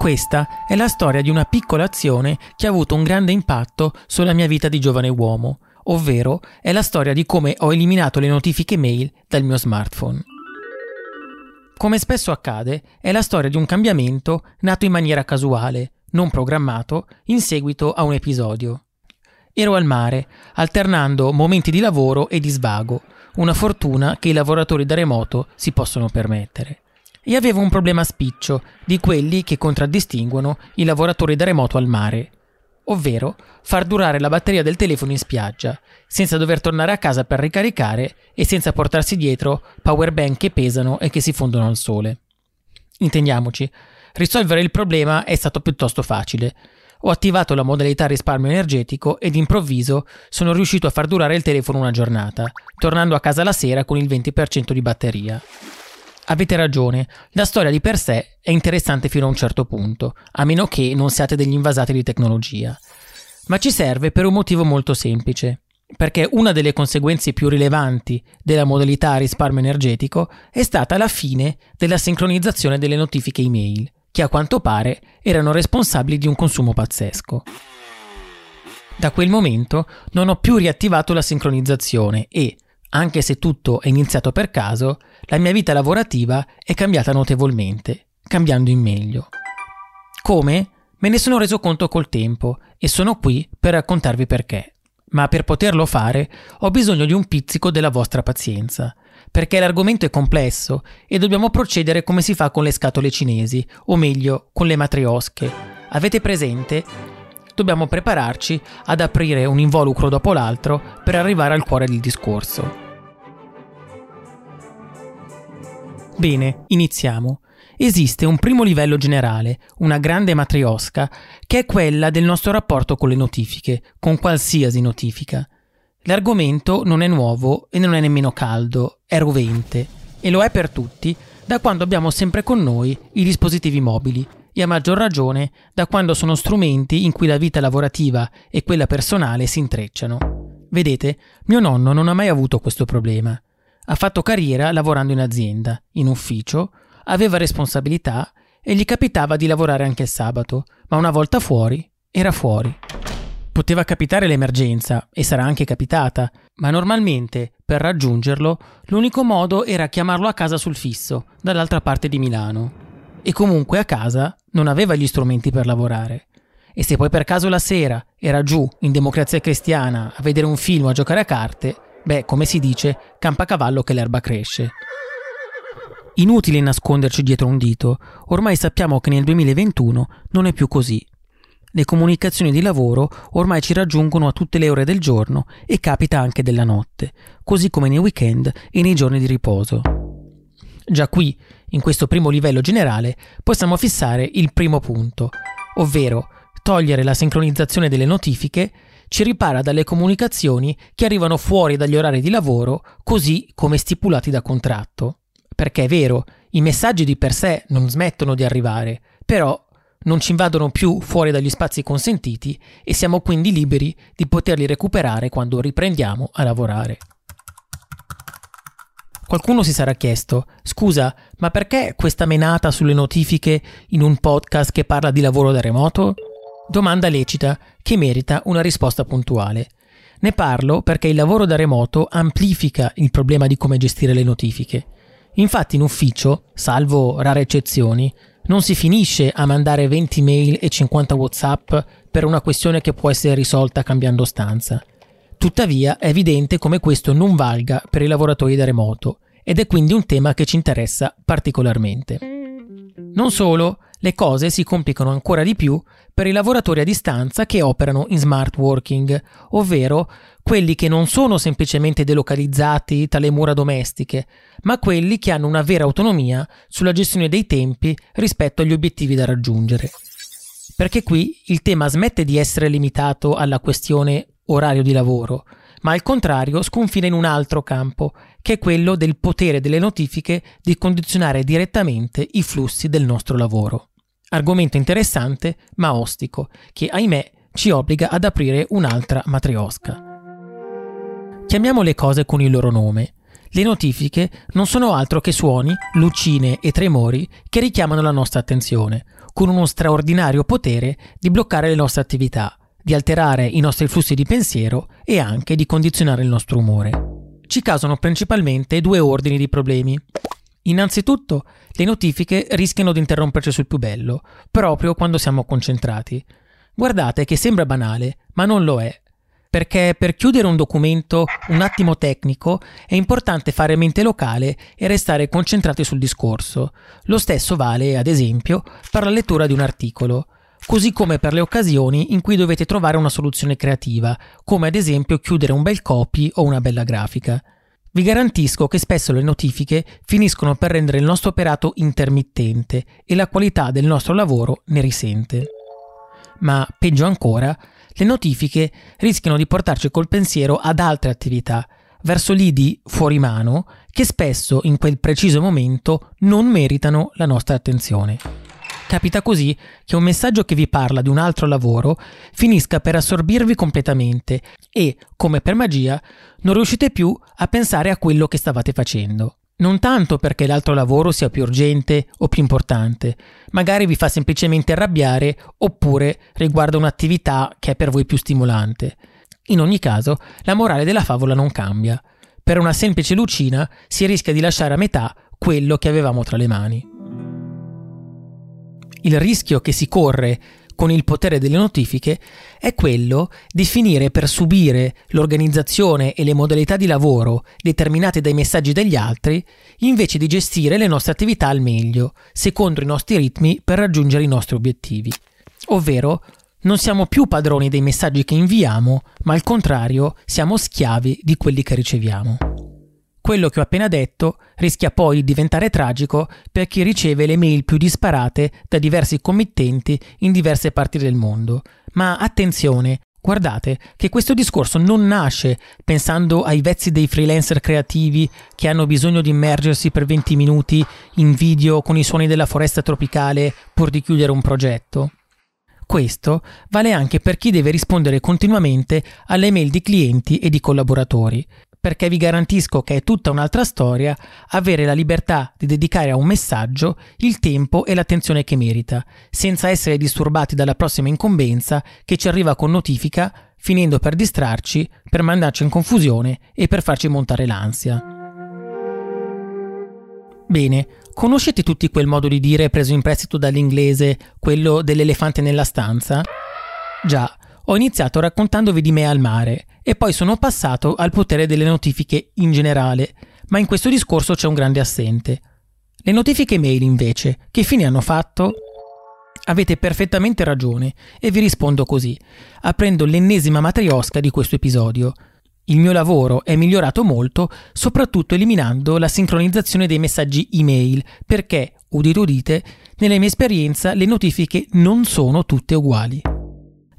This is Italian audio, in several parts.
Questa è la storia di una piccola azione che ha avuto un grande impatto sulla mia vita di giovane uomo, ovvero è la storia di come ho eliminato le notifiche mail dal mio smartphone. Come spesso accade, è la storia di un cambiamento nato in maniera casuale, non programmato, in seguito a un episodio. Ero al mare, alternando momenti di lavoro e di svago, una fortuna che i lavoratori da remoto si possono permettere e avevo un problema spiccio, di quelli che contraddistinguono i lavoratori da remoto al mare, ovvero far durare la batteria del telefono in spiaggia, senza dover tornare a casa per ricaricare e senza portarsi dietro power bank che pesano e che si fondono al sole. Intendiamoci, risolvere il problema è stato piuttosto facile. Ho attivato la modalità risparmio energetico ed improvviso sono riuscito a far durare il telefono una giornata, tornando a casa la sera con il 20% di batteria. Avete ragione, la storia di per sé è interessante fino a un certo punto, a meno che non siate degli invasati di tecnologia. Ma ci serve per un motivo molto semplice, perché una delle conseguenze più rilevanti della modalità risparmio energetico è stata la fine della sincronizzazione delle notifiche email, che a quanto pare erano responsabili di un consumo pazzesco. Da quel momento non ho più riattivato la sincronizzazione e, anche se tutto è iniziato per caso, la mia vita lavorativa è cambiata notevolmente, cambiando in meglio. Come? Me ne sono reso conto col tempo e sono qui per raccontarvi perché. Ma per poterlo fare ho bisogno di un pizzico della vostra pazienza, perché l'argomento è complesso e dobbiamo procedere come si fa con le scatole cinesi, o meglio, con le matriosche. Avete presente? Dobbiamo prepararci ad aprire un involucro dopo l'altro per arrivare al cuore del discorso. Bene, iniziamo. Esiste un primo livello generale, una grande matriosca, che è quella del nostro rapporto con le notifiche, con qualsiasi notifica. L'argomento non è nuovo e non è nemmeno caldo, è rovente, e lo è per tutti da quando abbiamo sempre con noi i dispositivi mobili, e a maggior ragione da quando sono strumenti in cui la vita lavorativa e quella personale si intrecciano. Vedete, mio nonno non ha mai avuto questo problema. Ha fatto carriera lavorando in azienda, in ufficio, aveva responsabilità e gli capitava di lavorare anche il sabato, ma una volta fuori era fuori. Poteva capitare l'emergenza, e sarà anche capitata, ma normalmente, per raggiungerlo, l'unico modo era chiamarlo a casa sul fisso, dall'altra parte di Milano. E comunque a casa non aveva gli strumenti per lavorare. E se poi per caso la sera era giù, in democrazia cristiana, a vedere un film o a giocare a carte, Beh, come si dice, campa cavallo che l'erba cresce. Inutile nasconderci dietro un dito, ormai sappiamo che nel 2021 non è più così. Le comunicazioni di lavoro ormai ci raggiungono a tutte le ore del giorno e capita anche della notte, così come nei weekend e nei giorni di riposo. Già qui, in questo primo livello generale, possiamo fissare il primo punto, ovvero togliere la sincronizzazione delle notifiche ci ripara dalle comunicazioni che arrivano fuori dagli orari di lavoro, così come stipulati da contratto. Perché è vero, i messaggi di per sé non smettono di arrivare, però non ci invadono più fuori dagli spazi consentiti e siamo quindi liberi di poterli recuperare quando riprendiamo a lavorare. Qualcuno si sarà chiesto, scusa, ma perché questa menata sulle notifiche in un podcast che parla di lavoro da remoto? Domanda lecita che merita una risposta puntuale. Ne parlo perché il lavoro da remoto amplifica il problema di come gestire le notifiche. Infatti in ufficio, salvo rare eccezioni, non si finisce a mandare 20 mail e 50 WhatsApp per una questione che può essere risolta cambiando stanza. Tuttavia è evidente come questo non valga per i lavoratori da remoto ed è quindi un tema che ci interessa particolarmente. Non solo, le cose si complicano ancora di più per i lavoratori a distanza che operano in smart working, ovvero quelli che non sono semplicemente delocalizzati tra le mura domestiche, ma quelli che hanno una vera autonomia sulla gestione dei tempi rispetto agli obiettivi da raggiungere. Perché qui il tema smette di essere limitato alla questione orario di lavoro, ma al contrario sconfina in un altro campo, che è quello del potere delle notifiche di condizionare direttamente i flussi del nostro lavoro. Argomento interessante ma ostico, che ahimè ci obbliga ad aprire un'altra matriosca. Chiamiamo le cose con il loro nome. le notifiche non sono altro che suoni, lucine e tremori che richiamano la nostra attenzione, con uno straordinario potere di bloccare le nostre attività, di alterare i nostri flussi di pensiero e anche di condizionare il nostro umore. Ci causano principalmente due ordini di problemi. Innanzitutto, le notifiche rischiano di interromperci sul più bello, proprio quando siamo concentrati. Guardate che sembra banale, ma non lo è. Perché per chiudere un documento un attimo tecnico è importante fare mente locale e restare concentrati sul discorso. Lo stesso vale, ad esempio, per la lettura di un articolo così come per le occasioni in cui dovete trovare una soluzione creativa, come ad esempio chiudere un bel copy o una bella grafica. Vi garantisco che spesso le notifiche finiscono per rendere il nostro operato intermittente e la qualità del nostro lavoro ne risente. Ma, peggio ancora, le notifiche rischiano di portarci col pensiero ad altre attività, verso lidi fuori mano che spesso in quel preciso momento non meritano la nostra attenzione. Capita così che un messaggio che vi parla di un altro lavoro finisca per assorbirvi completamente e, come per magia, non riuscite più a pensare a quello che stavate facendo. Non tanto perché l'altro lavoro sia più urgente o più importante, magari vi fa semplicemente arrabbiare oppure riguarda un'attività che è per voi più stimolante. In ogni caso, la morale della favola non cambia. Per una semplice lucina si rischia di lasciare a metà quello che avevamo tra le mani. Il rischio che si corre con il potere delle notifiche è quello di finire per subire l'organizzazione e le modalità di lavoro determinate dai messaggi degli altri, invece di gestire le nostre attività al meglio, secondo i nostri ritmi per raggiungere i nostri obiettivi. Ovvero, non siamo più padroni dei messaggi che inviamo, ma al contrario siamo schiavi di quelli che riceviamo. Quello che ho appena detto rischia poi di diventare tragico per chi riceve le mail più disparate da diversi committenti in diverse parti del mondo. Ma attenzione, Guardate che questo discorso non nasce pensando ai vezzi dei freelancer creativi che hanno bisogno di immergersi per 20 minuti in video con i suoni della foresta tropicale pur di chiudere un progetto. Questo vale anche per chi deve rispondere continuamente alle mail di clienti e di collaboratori perché vi garantisco che è tutta un'altra storia avere la libertà di dedicare a un messaggio il tempo e l'attenzione che merita, senza essere disturbati dalla prossima incombenza che ci arriva con notifica, finendo per distrarci, per mandarci in confusione e per farci montare l'ansia. Bene, conoscete tutti quel modo di dire preso in prestito dall'inglese, quello dell'elefante nella stanza? Già, ho iniziato raccontandovi di me al mare e poi sono passato al potere delle notifiche in generale, ma in questo discorso c'è un grande assente. Le notifiche mail invece, che fine hanno fatto? Avete perfettamente ragione e vi rispondo così, aprendo l'ennesima matriosca di questo episodio. Il mio lavoro è migliorato molto, soprattutto eliminando la sincronizzazione dei messaggi email, perché, udite udite, nella mia esperienza le notifiche non sono tutte uguali.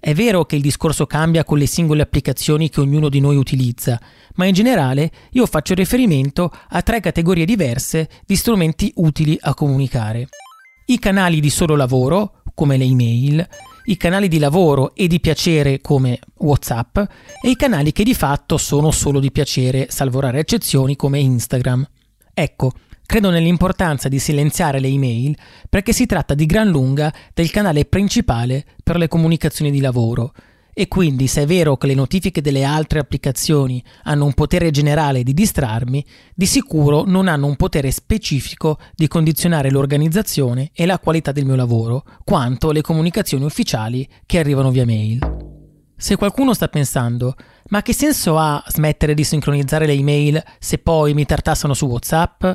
È vero che il discorso cambia con le singole applicazioni che ognuno di noi utilizza, ma in generale io faccio riferimento a tre categorie diverse di strumenti utili a comunicare. I canali di solo lavoro, come le email, i canali di lavoro e di piacere come WhatsApp e i canali che di fatto sono solo di piacere, salvo rare eccezioni come Instagram. Ecco, Credo nell'importanza di silenziare le email perché si tratta di gran lunga del canale principale per le comunicazioni di lavoro. E quindi se è vero che le notifiche delle altre applicazioni hanno un potere generale di distrarmi, di sicuro non hanno un potere specifico di condizionare l'organizzazione e la qualità del mio lavoro, quanto le comunicazioni ufficiali che arrivano via mail. Se qualcuno sta pensando, ma che senso ha smettere di sincronizzare le email se poi mi tartassano su WhatsApp?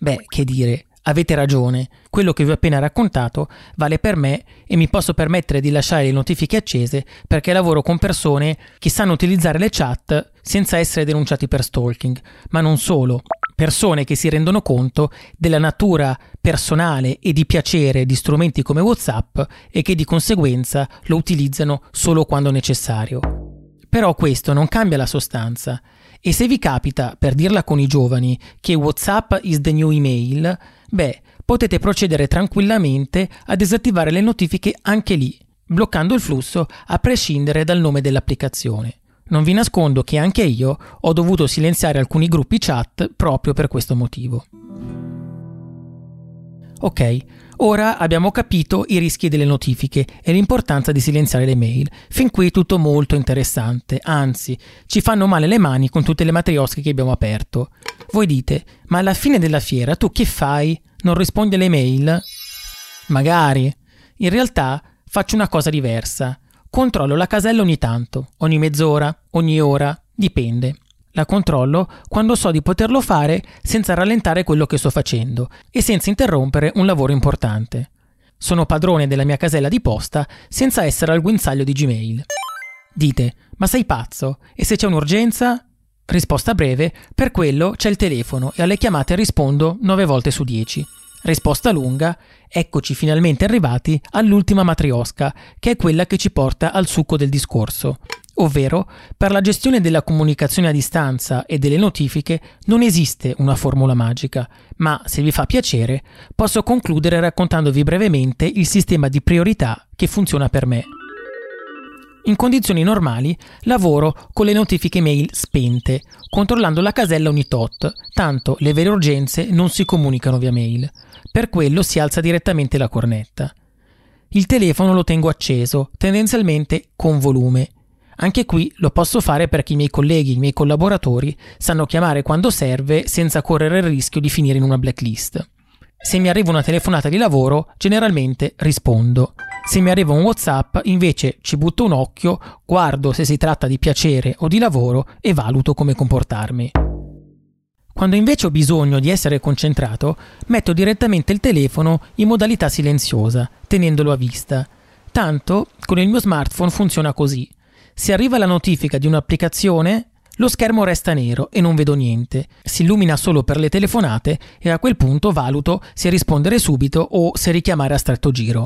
Beh, che dire, avete ragione, quello che vi ho appena raccontato vale per me e mi posso permettere di lasciare le notifiche accese perché lavoro con persone che sanno utilizzare le chat senza essere denunciati per stalking, ma non solo. Persone che si rendono conto della natura personale e di piacere di strumenti come WhatsApp e che di conseguenza lo utilizzano solo quando necessario. Però questo non cambia la sostanza. E se vi capita, per dirla con i giovani, che WhatsApp is the new email, beh, potete procedere tranquillamente a disattivare le notifiche anche lì, bloccando il flusso a prescindere dal nome dell'applicazione. Non vi nascondo che anche io ho dovuto silenziare alcuni gruppi chat proprio per questo motivo. Ok, ora abbiamo capito i rischi delle notifiche e l'importanza di silenziare le mail. Fin qui tutto molto interessante, anzi, ci fanno male le mani con tutte le matriosche che abbiamo aperto. Voi dite, ma alla fine della fiera tu che fai? Non rispondi alle mail? Magari. In realtà faccio una cosa diversa. Controllo la casella ogni tanto, ogni mezz'ora, ogni ora, dipende. La controllo quando so di poterlo fare senza rallentare quello che sto facendo e senza interrompere un lavoro importante. Sono padrone della mia casella di posta senza essere al guinzaglio di Gmail. Dite, ma sei pazzo? E se c'è un'urgenza? Risposta breve, per quello c'è il telefono e alle chiamate rispondo 9 volte su 10. Risposta lunga, eccoci finalmente arrivati all'ultima matriosca, che è quella che ci porta al succo del discorso. Ovvero, per la gestione della comunicazione a distanza e delle notifiche non esiste una formula magica, ma se vi fa piacere, posso concludere raccontandovi brevemente il sistema di priorità che funziona per me. In condizioni normali lavoro con le notifiche mail spente, controllando la casella ogni tot, tanto le vere urgenze non si comunicano via mail. Per quello si alza direttamente la cornetta. Il telefono lo tengo acceso, tendenzialmente con volume. Anche qui lo posso fare perché i miei colleghi, i miei collaboratori sanno chiamare quando serve senza correre il rischio di finire in una blacklist. Se mi arriva una telefonata di lavoro, generalmente rispondo. Se mi arriva un WhatsApp, invece ci butto un occhio, guardo se si tratta di piacere o di lavoro e valuto come comportarmi. Quando invece ho bisogno di essere concentrato, metto direttamente il telefono in modalità silenziosa, tenendolo a vista. Tanto con il mio smartphone funziona così. Se arriva la notifica di un'applicazione, lo schermo resta nero e non vedo niente. Si illumina solo per le telefonate e a quel punto valuto se rispondere subito o se richiamare a stretto giro.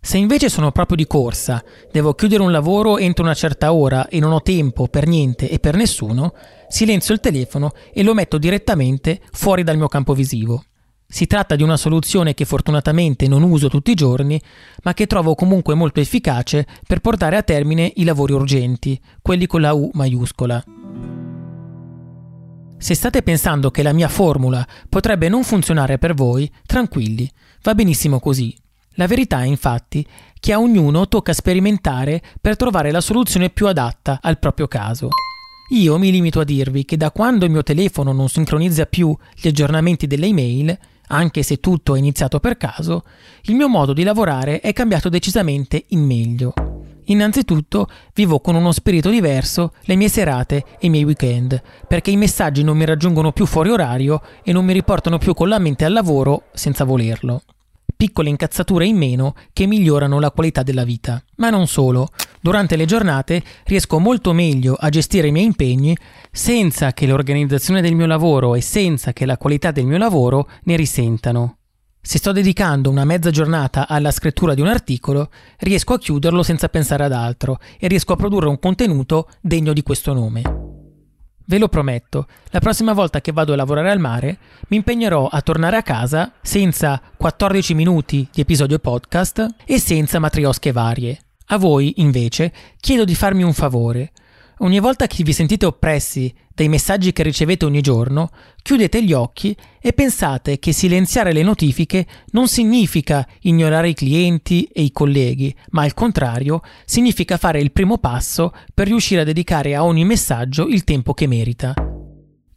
Se invece sono proprio di corsa, devo chiudere un lavoro entro una certa ora e non ho tempo per niente e per nessuno, silenzio il telefono e lo metto direttamente fuori dal mio campo visivo. Si tratta di una soluzione che fortunatamente non uso tutti i giorni, ma che trovo comunque molto efficace per portare a termine i lavori urgenti, quelli con la U maiuscola. Se state pensando che la mia formula potrebbe non funzionare per voi, tranquilli, va benissimo così. La verità è infatti che a ognuno tocca sperimentare per trovare la soluzione più adatta al proprio caso. Io mi limito a dirvi che da quando il mio telefono non sincronizza più gli aggiornamenti delle email, anche se tutto è iniziato per caso, il mio modo di lavorare è cambiato decisamente in meglio. Innanzitutto vivo con uno spirito diverso le mie serate e i miei weekend, perché i messaggi non mi raggiungono più fuori orario e non mi riportano più con la mente al lavoro senza volerlo piccole incazzature in meno che migliorano la qualità della vita. Ma non solo. Durante le giornate riesco molto meglio a gestire i miei impegni senza che l'organizzazione del mio lavoro e senza che la qualità del mio lavoro ne risentano. Se sto dedicando una mezza giornata alla scrittura di un articolo, riesco a chiuderlo senza pensare ad altro e riesco a produrre un contenuto degno di questo nome. Ve lo prometto, la prossima volta che vado a lavorare al mare mi impegnerò a tornare a casa senza 14 minuti di episodio podcast e senza matriosche varie. A voi, invece, chiedo di farmi un favore. Ogni volta che vi sentite oppressi dai messaggi che ricevete ogni giorno, chiudete gli occhi e pensate che silenziare le notifiche non significa ignorare i clienti e i colleghi, ma al contrario significa fare il primo passo per riuscire a dedicare a ogni messaggio il tempo che merita.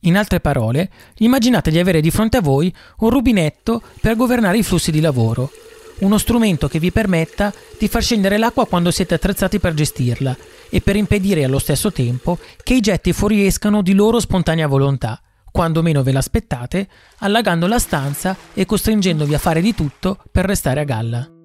In altre parole, immaginate di avere di fronte a voi un rubinetto per governare i flussi di lavoro, uno strumento che vi permetta di far scendere l'acqua quando siete attrezzati per gestirla e per impedire allo stesso tempo che i getti fuoriescano di loro spontanea volontà, quando meno ve l'aspettate, allagando la stanza e costringendovi a fare di tutto per restare a galla.